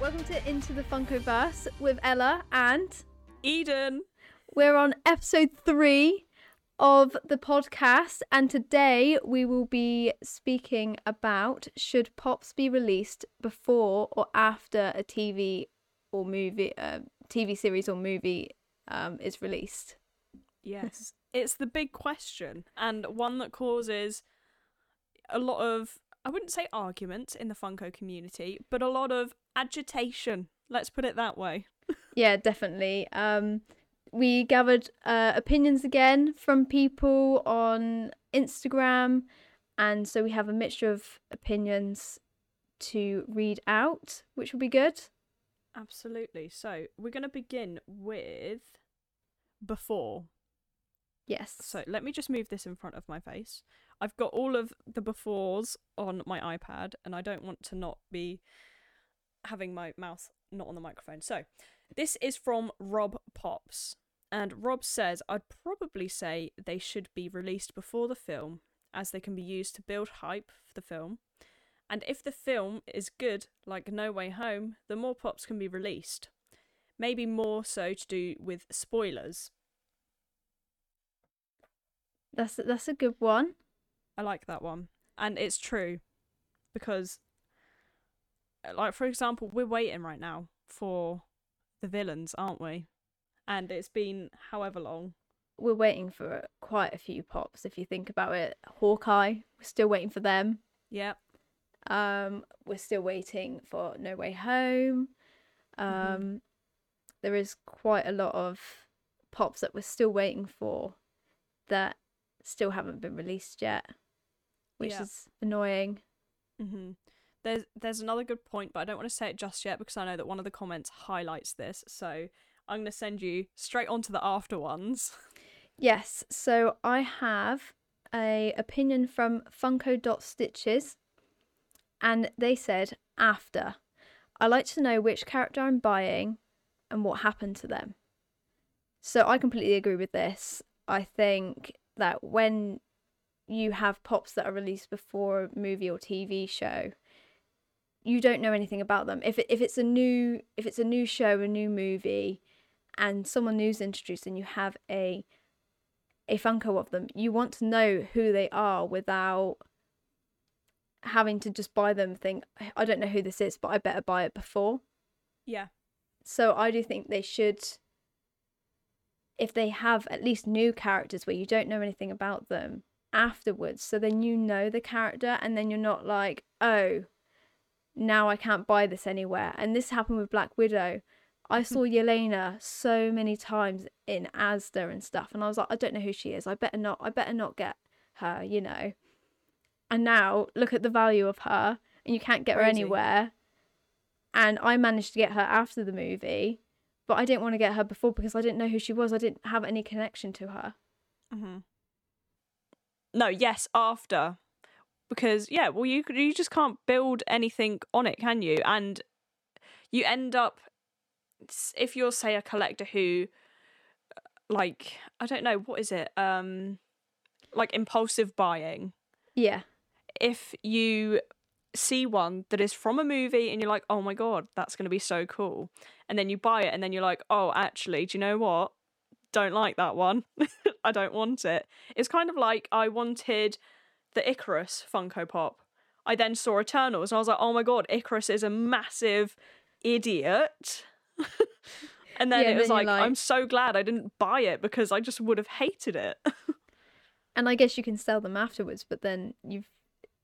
welcome to Into the Funkoverse with Ella, and Eden. we're on episode three of the podcast. And today we will be speaking about should pops be released before or after a TV or movie, uh, TV series or movie um, is released. Yes. it's the big question and one that causes a lot of I wouldn't say arguments in the Funko community, but a lot of agitation. Let's put it that way. Yeah, definitely. Um, we gathered uh, opinions again from people on Instagram, and so we have a mixture of opinions to read out, which will be good. Absolutely. So, we're going to begin with before. Yes. So, let me just move this in front of my face. I've got all of the befores on my iPad and I don't want to not be having my mouth not on the microphone. So, this is from Rob Pops. And Rob says, I'd probably say they should be released before the film, as they can be used to build hype for the film. And if the film is good, like No Way Home, the more pops can be released. Maybe more so to do with spoilers. That's that's a good one. I like that one. And it's true because uh, like for example, we're waiting right now for the villains, aren't we? And it's been however long. We're waiting for quite a few pops. If you think about it, Hawkeye, we're still waiting for them. Yep. Um, we're still waiting for No Way Home. Um, Mhm. there is quite a lot of pops that we're still waiting for that still haven't been released yet, which Yeah. is annoying. Mhm. There's there's another good point, but I don't want to say it just yet because I know that one of the comments highlights this. So I'm going to send you straight on to the after ones. Yes, so I have a opinion from Funko.stitches and they said after. I like to know which character I'm buying and what happened to them. So I completely agree with this. I think that when you have pops that are released before a movie or TV show, you don't know anything about them. If it, if it's a new if it's a new show, a new movie, and someone new's introduced, and you have a a Funko of them, you want to know who they are without having to just buy them. Think I don't know who this is, but I better buy it before. yeah. So I do think they should, if they have at least new characters where you don't know anything about them afterwards, so then you know the character and then you're not like, oh, now I can't buy this anywhere. And this happened with Black Widow. I saw Yelena so many times in Asda and stuff, and I was like, I don't know who she is. I better not. I better not get her. You know. And now look at the value of her, and you can't get her anywhere and I managed to get her after the movie, but I didn't want to get her before because I didn't know who she was. I didn't have any connection to her. hmm No, yes, after. Because yeah, well you you just can't build anything on it, can you? And you end up if you're say a collector who uh, like I don't know, what is it? Um like impulsive buying. Yeah, If you see one that is from a movie and you're like, "Oh my god, that's going to be so cool." And then you buy it and then you're like, "Oh, actually, do you know what? Don't like that one. I don't want it." It's kind of like I wanted the Ikaris Funko Pop. I then saw Eternals and I was like, "Oh my god, Ikaris is a massive idiot." and then Yeah, it was then like, like- I'm so glad I didn't buy it because I just would have hated it. and I guess you can sell them afterwards, but then you've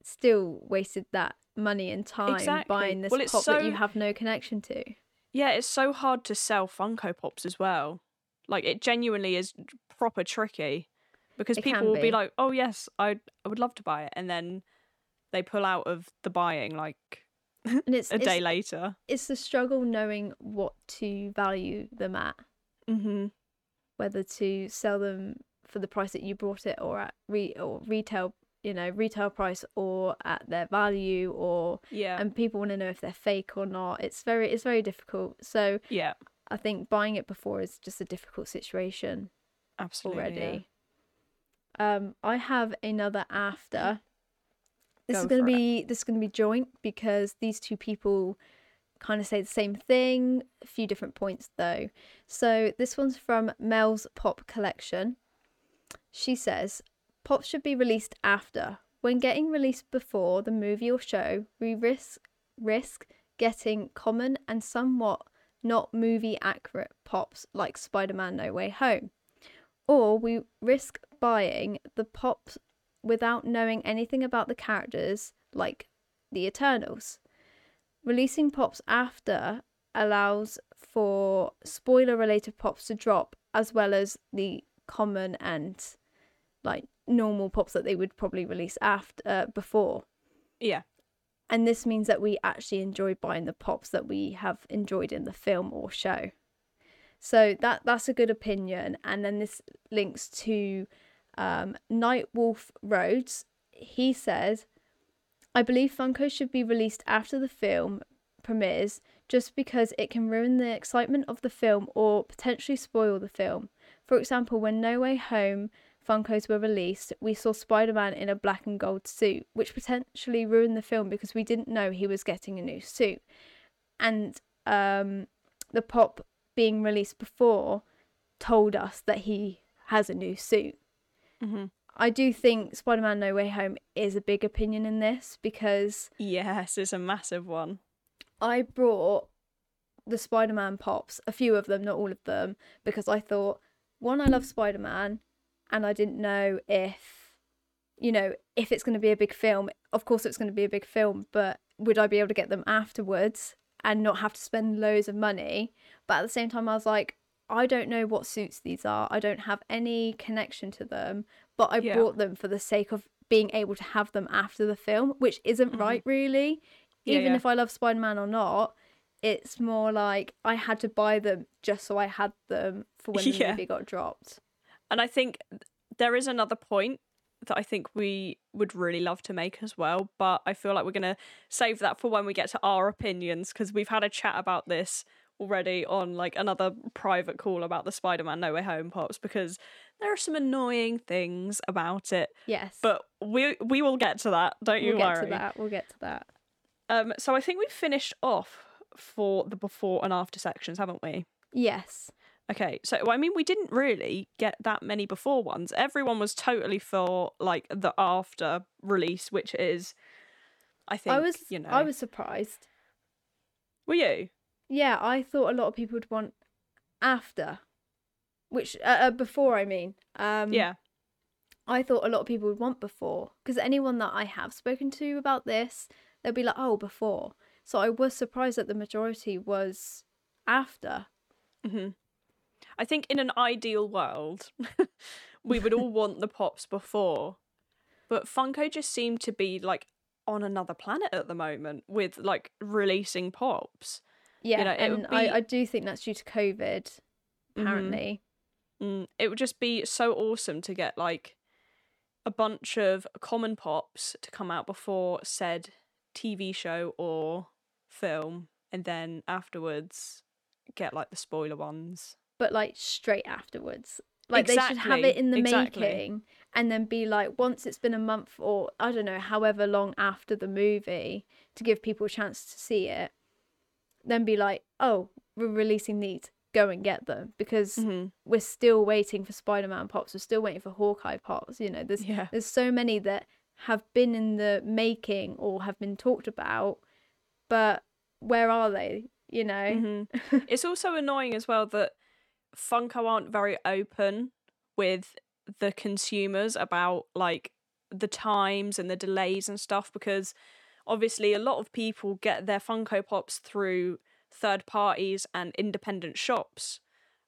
still wasted that money and time Exactly. buying this Well, pop that you have no connection to. Yeah, it's so hard to sell Funko Pops as well. Like it genuinely is proper tricky because It people will be. be. like, "Oh yes, I I would love to buy it," and then they pull out of the buying like And it's a day it's, later. it's the struggle knowing what to value them at, Mm-hmm. whether to sell them for the price that you bought it or at re or retail, you know, retail price or at their value or Yeah, and people want to know if they're fake or not. It's very it's very difficult. So yeah, I think buying it before is just a difficult situation absolutely. yeah. already. Um, I have another after. This Go is going to for it. be this is going to be joint because these two people kind of say the same thing, a few different points though. So this one's from Mel's Pop Collection. She says, Pop should be released after. When getting released before the movie or show, we risk risk getting common and somewhat not movie accurate pops like Spider-Man No Way Home. Or we risk buying the pops without knowing anything about the characters like the Eternals. Releasing pops after allows for spoiler related pops to drop as well as the common and like normal pops that they would probably release after uh, before Yeah. And this means that we actually enjoy buying the pops that we have enjoyed in the film or show. So that that's a good opinion. And then this links to um, nightwolf rhodes he says i believe funko should be released after the film premieres just because it can ruin the excitement of the film or potentially spoil the film. For example when no way home Funkos were released, we saw Spider Man in a black and gold suit, which potentially ruined the film because we didn't know he was getting a new suit. And um, the pop being released before told us that he has a new suit. Mm-hmm. I do think Spider Man No Way Home is a big opinion in this because Yes, it's a massive one. I brought the Spider Man pops, a few of them, not all of them, because I thought, one, I love Spider Man, and I didn't know if, you know, if it's going to be a big film. Of course, it's going to be a big film, but would I be able to get them afterwards and not have to spend loads of money? But at the same time, I was like, I don't know what suits these are. I don't have any connection to them, but I Yeah. brought them for the sake of being able to have them after the film, which isn't Mhm. right, really. Yeah, Even yeah. if I love Spider Man or not, it's more like I had to buy them just so I had them for when the movie got dropped. And I think there is another point that I think we would really love to make as well, but I feel like we're going to save that for when we get to our opinions because we've had a chat about this already on like another private call about the Spider-Man No Way Home pops because there are some annoying things about it, Yes. but we we will get to that, don't you worry. we'll get to that. We'll get to that. Um so I think we've finished off for the before and after sections, haven't we? Yes. Okay, so I mean, we didn't really get that many before ones. Everyone was totally for like the after release, which is, I think, I was you know, I was surprised. Were you? Yeah, I thought a lot of people would want after, which uh, uh, before I mean. Um, yeah, I thought a lot of people would want before because anyone that I have spoken to about this, they'll be like, "Oh, before." So I was surprised that the majority was after. hmm I think in an ideal world, we would all want the pops before, but Funko just seemed to be like on another planet at the moment with like releasing pops. Yeah, know, and I, be- I do think that's due to COVID. Mhm. Apparently, Mm, it would just be so awesome to get like a bunch of common pops to come out before said TV show or film, and then afterwards get like the spoiler ones. But like straight afterwards. Like they should have it in the exactly. making and then be like once it's been a month or I don't know, however long after the movie to give people a chance to see it. Then be like, "Oh, we're releasing these. Go and get them." Because Mm-hmm. we're still waiting for Spider-Man pops. We're still waiting for Hawkeye pops. You know, there's Yeah, there's so many that have been in the making or have been talked about, but where are they? You know? hmm it's also annoying as well that Funko aren't very open with the consumers about like the times and the delays and stuff because obviously a lot of people get their Funko Pops through third parties and independent shops.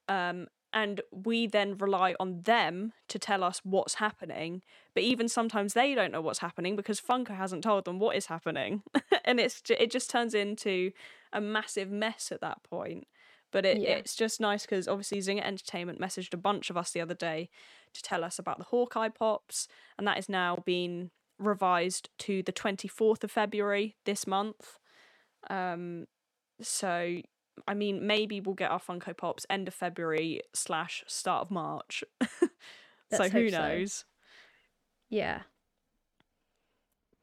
Um, and we then rely on them to tell us what's happening. But even sometimes they don't know what's happening because Funko hasn't told them what is happening. and it's it just turns into a massive mess at that point. But it, Yeah. it's just nice because obviously Zinger Entertainment messaged a bunch of us the other day to tell us about the Hawkeye Pops, and that is now been revised to the 24th of February this month. Um, so, I mean, maybe we'll get our Funko Pops end of February slash start of March. so who hope so. knows? Yeah.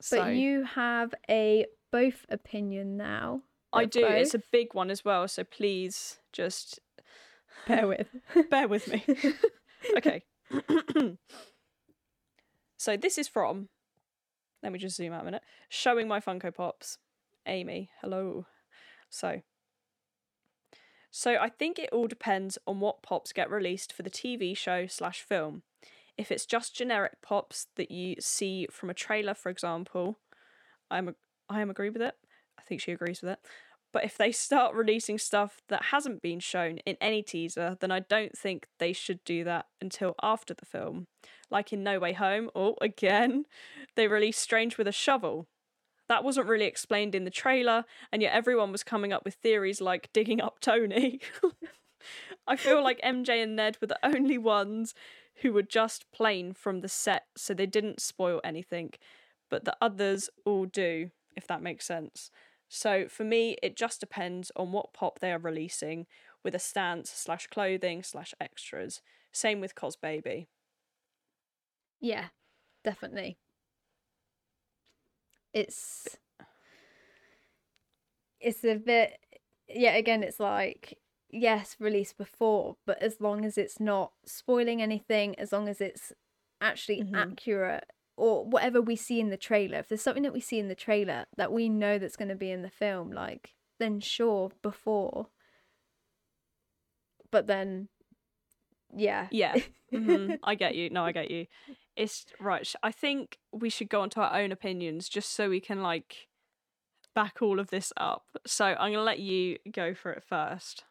So But you have a both opinion now. I do. It's a big one as well, so please just bear with. bear with me. okay. so this is from. Let me just zoom out a minute. Showing my Funko Pops. Amy, hello. So. So I think it all depends on what pops get released for the TV show slash film. If it's just generic pops that you see from a trailer, for example, I'm a, I am agree with it. I think she agrees with it. But if they start releasing stuff that hasn't been shown in any teaser, then I don't think they should do that until after the film. Like in No Way Home, or oh, again, they released Strange with a Shovel. That wasn't really explained in the trailer, and yet everyone was coming up with theories like digging up Tony. I feel like MJ and Ned were the only ones who were just plain from the set, so they didn't spoil anything, but the others all do, if that makes sense. So for me, it just depends on what pop they are releasing with a stance slash clothing slash extras. Same with Cosbaby. Yeah, definitely. It's it's a bit yeah, again it's like yes, released before, but as long as it's not spoiling anything, as long as it's actually Mhm. accurate or whatever we see in the trailer, if there's something that we see in the trailer that we know that's going to be in the film, like then sure before. But then yeah. Yeah, mhm, I get you. No, I get you. It's right. I think we should go on to our own opinions just so we can like back all of this up. So I'm gonna let you go for it first.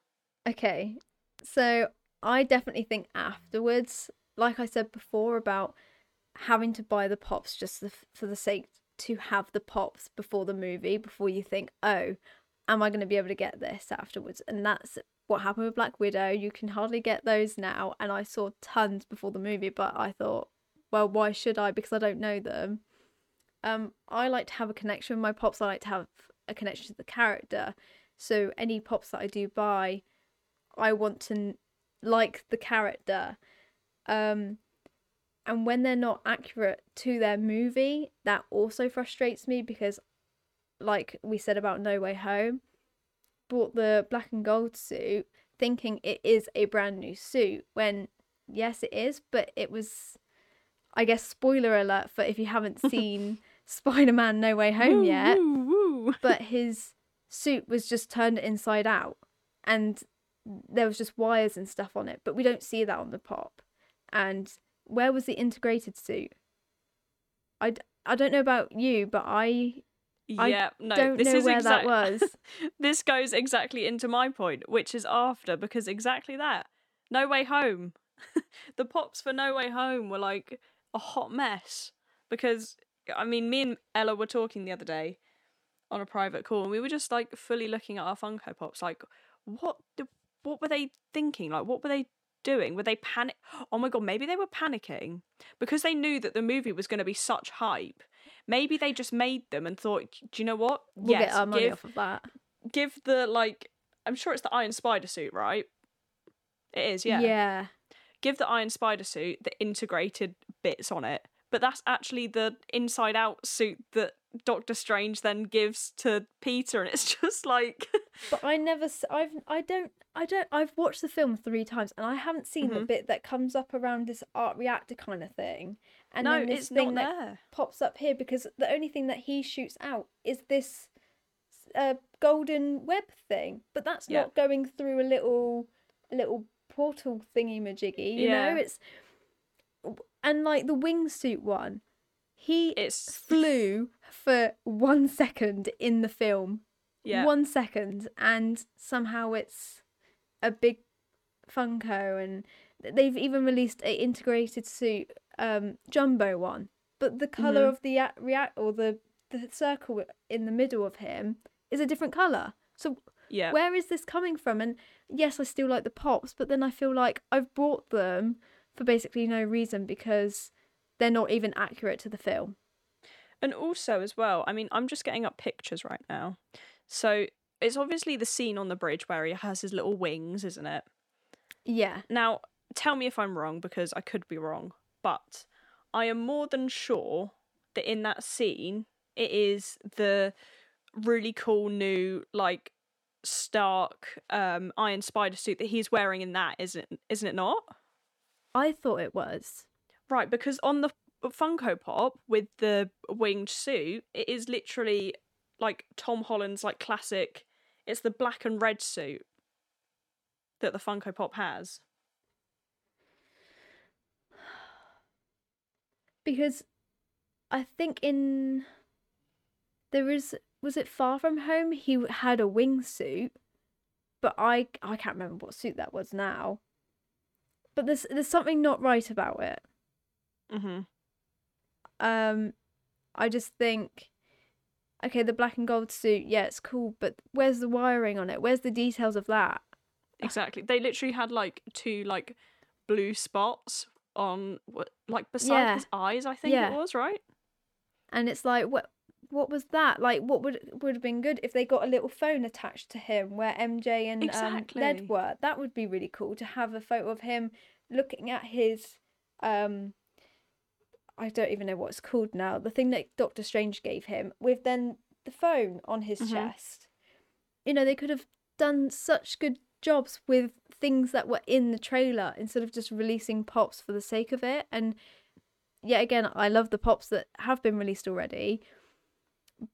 Okay, so I definitely think afterwards, like I said before about having to buy the pops just for the sake to have the pops before the movie, before you think, oh, am I going to be able to get this afterwards? And that's what happened with Black Widow. You can hardly get those now, and I saw tons before the movie, but I thought, well, why should I? Because I don't know them. Um, I like to have a connection with my pops. I like to have a connection to the character. So any pops that I do buy, I want to like the character. Um, and when they're not accurate to their movie, that also frustrates me because, like we said about No Way Home, bought the black and gold suit thinking it is a brand new suit when yes it is but it was i guess spoiler alert for if you haven't seen spider-man no way home Woo, yet woo, woo. but his suit was just turned inside out and there was just wires and stuff on it but we don't see that on the pop and where was the integrated suit i, d- I don't know about you but i I no, don't this know is where exact- that was this goes exactly into my point, which is after, because exactly that. No Way Home. the pops for No Way Home were like a hot mess. Because, I mean, me and Ella were talking the other day on a private call, and we were just like fully looking at our Funko Pops. Like, what, the, what were they thinking? Like, what were they doing? Were they panic? Oh my god, maybe they were panicking because they knew that the movie was going to be such hype. Maybe they just made them and thought, do you know what? we'll yes, get our money give, off of that give the like I'm sure it's the Iron Spider suit, right? It is, yeah. yeah Give the Iron Spider suit the integrated bits on it. But that's actually the inside out suit that Doctor Strange then gives to Peter and it's just like But I never, I've, I don't, I don't, I've watched the film three times and I haven't seen the Mhm. bit that comes up around this arc reactor kind of thing. And No, then this it's thing not that pops up here because the only thing that he shoots out is this uh, golden web thing. But that's Yeah. not going through a little, a little portal thingy majiggy, you know? It's, and like the wingsuit one, he It's flew for one second in the film yeah. one second and somehow it's a big funko and they've even released a integrated suit um jumbo one but the color Mhm. of the react or the the circle in the middle of him is a different color so yeah. where is this coming from and yes i still like the pops but then i feel like i've bought them for basically no reason because they're not even accurate to the film And also, as well, I mean, I'm just getting up pictures right now. So it's obviously the scene on the bridge where he has his little wings, isn't it? yeah Now, tell me if I'm wrong because I could be wrong, but I am more than sure that in that scene, it is the really cool new like Stark um Iron Spider suit that he's wearing in that, isn't isn't it not? I thought it was. Right, because on the Funko Pop with the winged suit, it is literally like Tom Holland's like classic. It's the black and red suit that the Funko Pop has. Because I think in there is was it Far From Home he had a wingsuit, but I I can't remember what suit that was now. But there's there's something not right about it. Mm-hmm. Um, I just think, okay, the black and gold suit, yeah, it's cool, but where's the wiring on it? Where's the details of that? Exactly. They literally had like two like blue spots on what like beside Yeah. his eyes, I think Yeah. it was, right? And it's like, what what was that? Like, what would would have been good if they got a little phone attached to him where MJ and um, Exactly. Ned were? That would be really cool to have a photo of him looking at his um. I don't even know what it's called now. The thing that Doctor Strange gave him with then the phone on his Mhm. chest. You know, they could have done such good jobs with things that were in the trailer instead of just releasing pops for the sake of it. And yet again, I love the pops that have been released already,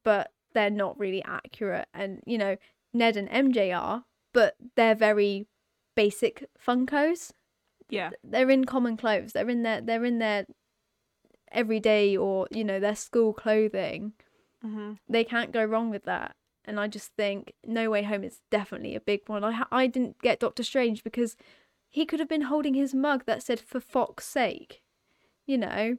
but they're not really accurate. And you know, Ned and MJ are, but they're very basic Funkos. Yeah. They're in common clothes. They're in their they're in their everyday or you know their school clothing. Mm-hmm. They can't go wrong with that. And I just think No Way Home is definitely a big one. I ha- I didn't get Doctor Strange because he could have been holding his mug that said "for Fox's sake," you know.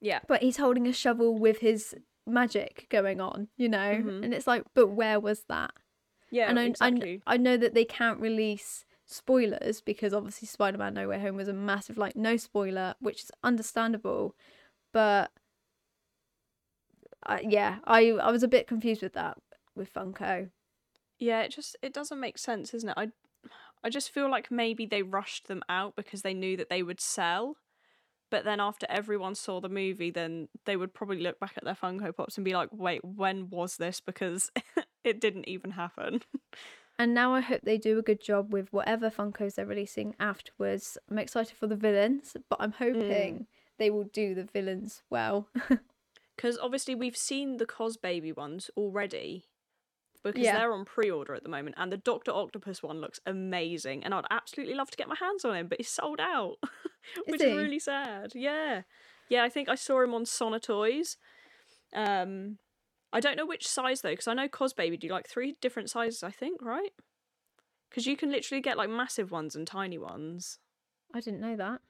Yeah. but he's holding a shovel with his magic going on, you know, Mhm. and it's like, but where was that? Yeah, and I, exactly. I, I know that they can't release spoilers because obviously Spider-Man: No Way Home was a massive like no spoiler, which is understandable, but I, yeah, I I was a bit confused with that with Funko. Yeah, it just it doesn't make sense, isn't it? I I just feel like maybe they rushed them out because they knew that they would sell. But then after everyone saw the movie, then they would probably look back at their Funko Pops and be like, "Wait, when was this?" Because it didn't even happen. And now I hope they do a good job with whatever Funkos they're releasing afterwards. I'm excited for the villains, but I'm mm. hoping they will do the villains well. Because obviously we've seen the Cosbaby ones already, because Yeah. they're on pre-order at the moment, and the Doctor Octopus one looks amazing, and I'd absolutely love to get my hands on him, but he's sold out, which he? is really sad. Yeah, yeah, I think I saw him on Sona Toys. Um, I don't know which size though, because I know Cosbaby do like three different sizes, I think, right? Because you can literally get like massive ones and tiny ones. I didn't know that.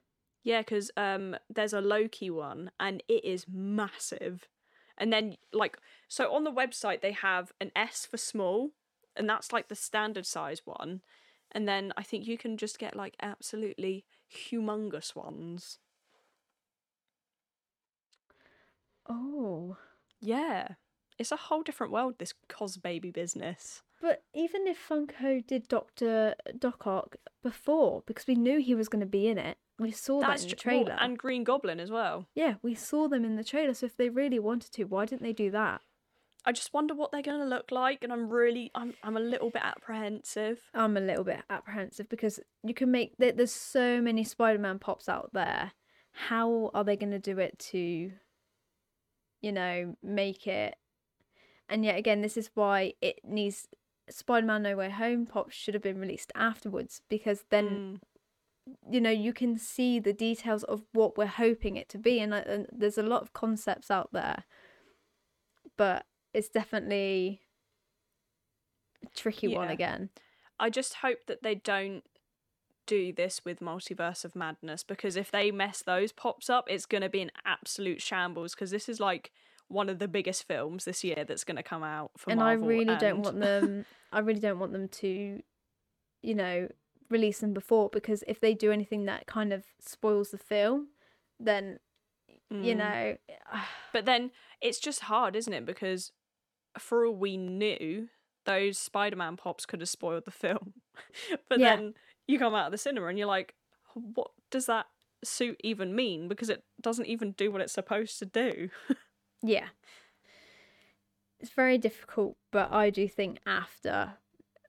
Yeah, because um, there's a Loki one and it is massive. And then, like, so on the website, they have an S for small, and that's like the standard size one. And then I think you can just get like absolutely humongous ones. Oh. Yeah. It's a whole different world, this Cosbaby business. But even if Funko did Doctor Doc Ock before, because we knew he was going to be in it, we saw that in the tr- trailer. and Green Goblin as well. yeah, we saw them in the trailer. So if they really wanted to, why didn't they do that? I just wonder what they're going to look like, and I'm really, I'm, I'm a little bit apprehensive. I'm a little bit apprehensive because you can make there's so many Spider-Man pops out there. How are they going to do it to, you know, make it? And yet again, this is why it needs Spider-Man: No Way Home pops should have been released afterwards because then Mm. You know you can see the details of what we're hoping it to be and, uh, and there's a lot of concepts out there but it's definitely a tricky one again I just hope that they don't do this with Multiverse of Madness because if they mess those pops up, it's going to be an absolute shambles because this is like one of the biggest films this year that's going to come out for and Marvel. i really don't want them i really don't want them to you know release them before because if they do anything that kind of spoils the film then you Mm. know But then it's just hard, isn't it? Because for all we knew, those Spider Man pops could have spoiled the film. but Yeah. then you come out of the cinema and you're like, what does that suit even mean? Because it doesn't even do what it's supposed to do. Yeah. It's very difficult, but I do think after.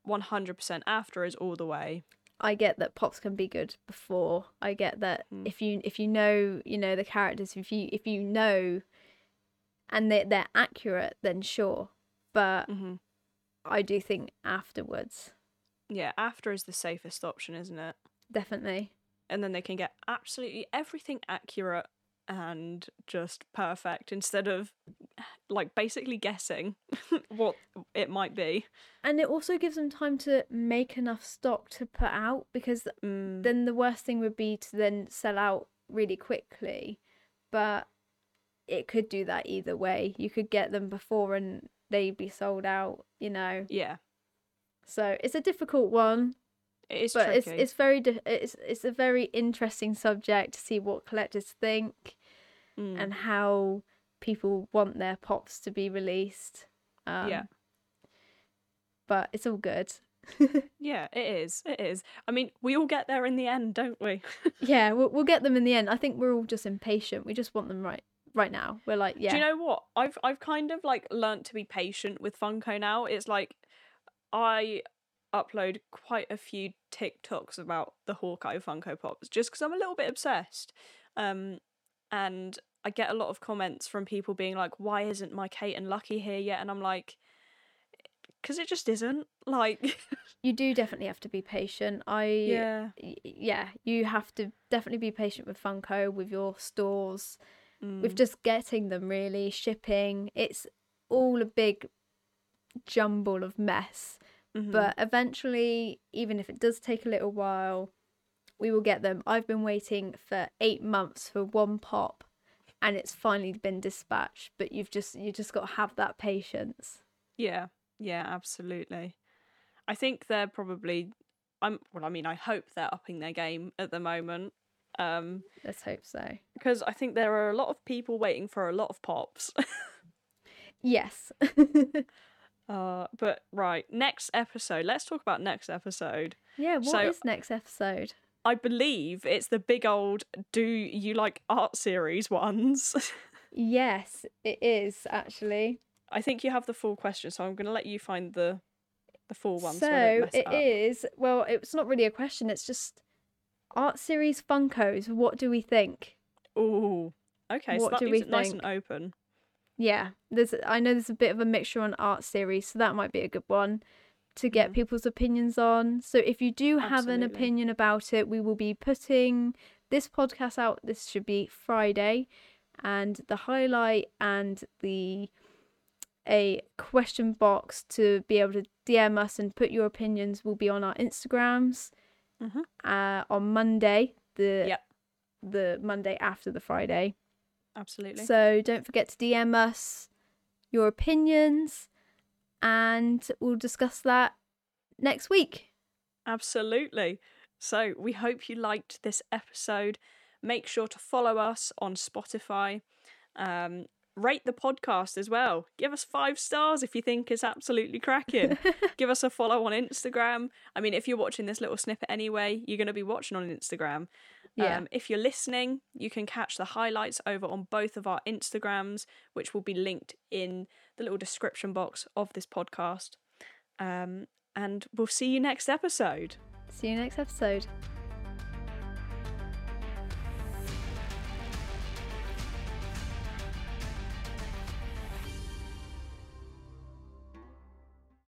100% after is all the way. I get that pops can be good before. I get that Mm. if you if you know you know the characters, if you if you know, and they they're accurate, then sure. But hmm I do think afterwards, Yeah, after is the safest option, isn't it? definitely. And then they can get absolutely everything accurate and just perfect instead of like basically guessing what it might be. And it also gives them time to make enough stock to put out because Mm, then the worst thing would be to then sell out really quickly. But it could do that either way. You could get them before and they'd be sold out, you know. yeah, So it's a difficult one, it is but tricky. it's it's very di- it's it's a very interesting subject to see what collectors think Mm, and how people want their pops to be released. Um, Yeah. But it's all good. yeah, it is. It is. I mean, we all get there in the end, don't we? yeah, we'll, we'll get them in the end. I think we're all just impatient. We just want them right right now. We're like, yeah. Do you know what? I've I've kind of like learnt to be patient with Funko now. It's like I upload quite a few TikToks about the Hawkeye Funko Pops just because I'm a little bit obsessed. Um, and I get a lot of comments from people being like, "Why isn't my Kate and Lucky here yet?" And I'm like, "Cause it just isn't." Like, you do definitely have to be patient. I yeah, yeah, you have to definitely be patient with Funko, with your stores, with Mm, just getting them really, shipping. It's all a big jumble of mess. Mhm. But eventually, even if it does take a little while, we will get them. I've been waiting for eight months for one pop and it's finally been dispatched. But you've just you just got to have that patience. Yeah, yeah, absolutely. I think they're probably I'm well, I mean, I hope they're upping their game at the moment. Um Let's hope so. because I think there are a lot of people waiting for a lot of pops. Yes. uh but right, next episode. Let's talk about next episode. yeah, What is So- next episode? I believe it's the big old do you like art series ones. Yes, it is actually. I think you have the full question, so I'm going to let you find the the full one so, So, I don't mess it up. is. Well, it's not really a question. It's just art series Funkos. What do we think? Oh, Okay, so What that do leaves we it nice and open. Yeah, there's. I know there's a bit of a mixture on art series, so that might be a good one to get Mhm. people's opinions on. So if you do have an opinion about it, we will be putting this podcast out. This should be Friday, and the highlight and the a question box to be able to DM us and put your opinions will be on our Instagrams Mhm. uh, on Monday. The Yep. the Monday after the Friday. Absolutely. So don't forget to DM us your opinions and we'll discuss that next week. Absolutely. So we hope you liked this episode. Make sure to follow us on Spotify. Um, rate the podcast as well. Give us five stars if you think it's absolutely cracking. Give us a follow on Instagram. I mean, if you're watching this little snippet anyway, you're going to be watching on Instagram. Yeah. Um, if you're listening, you can catch the highlights over on both of our Instagrams, which will be linked in the little description box of this podcast. Um, and we'll see you next episode. See you next episode.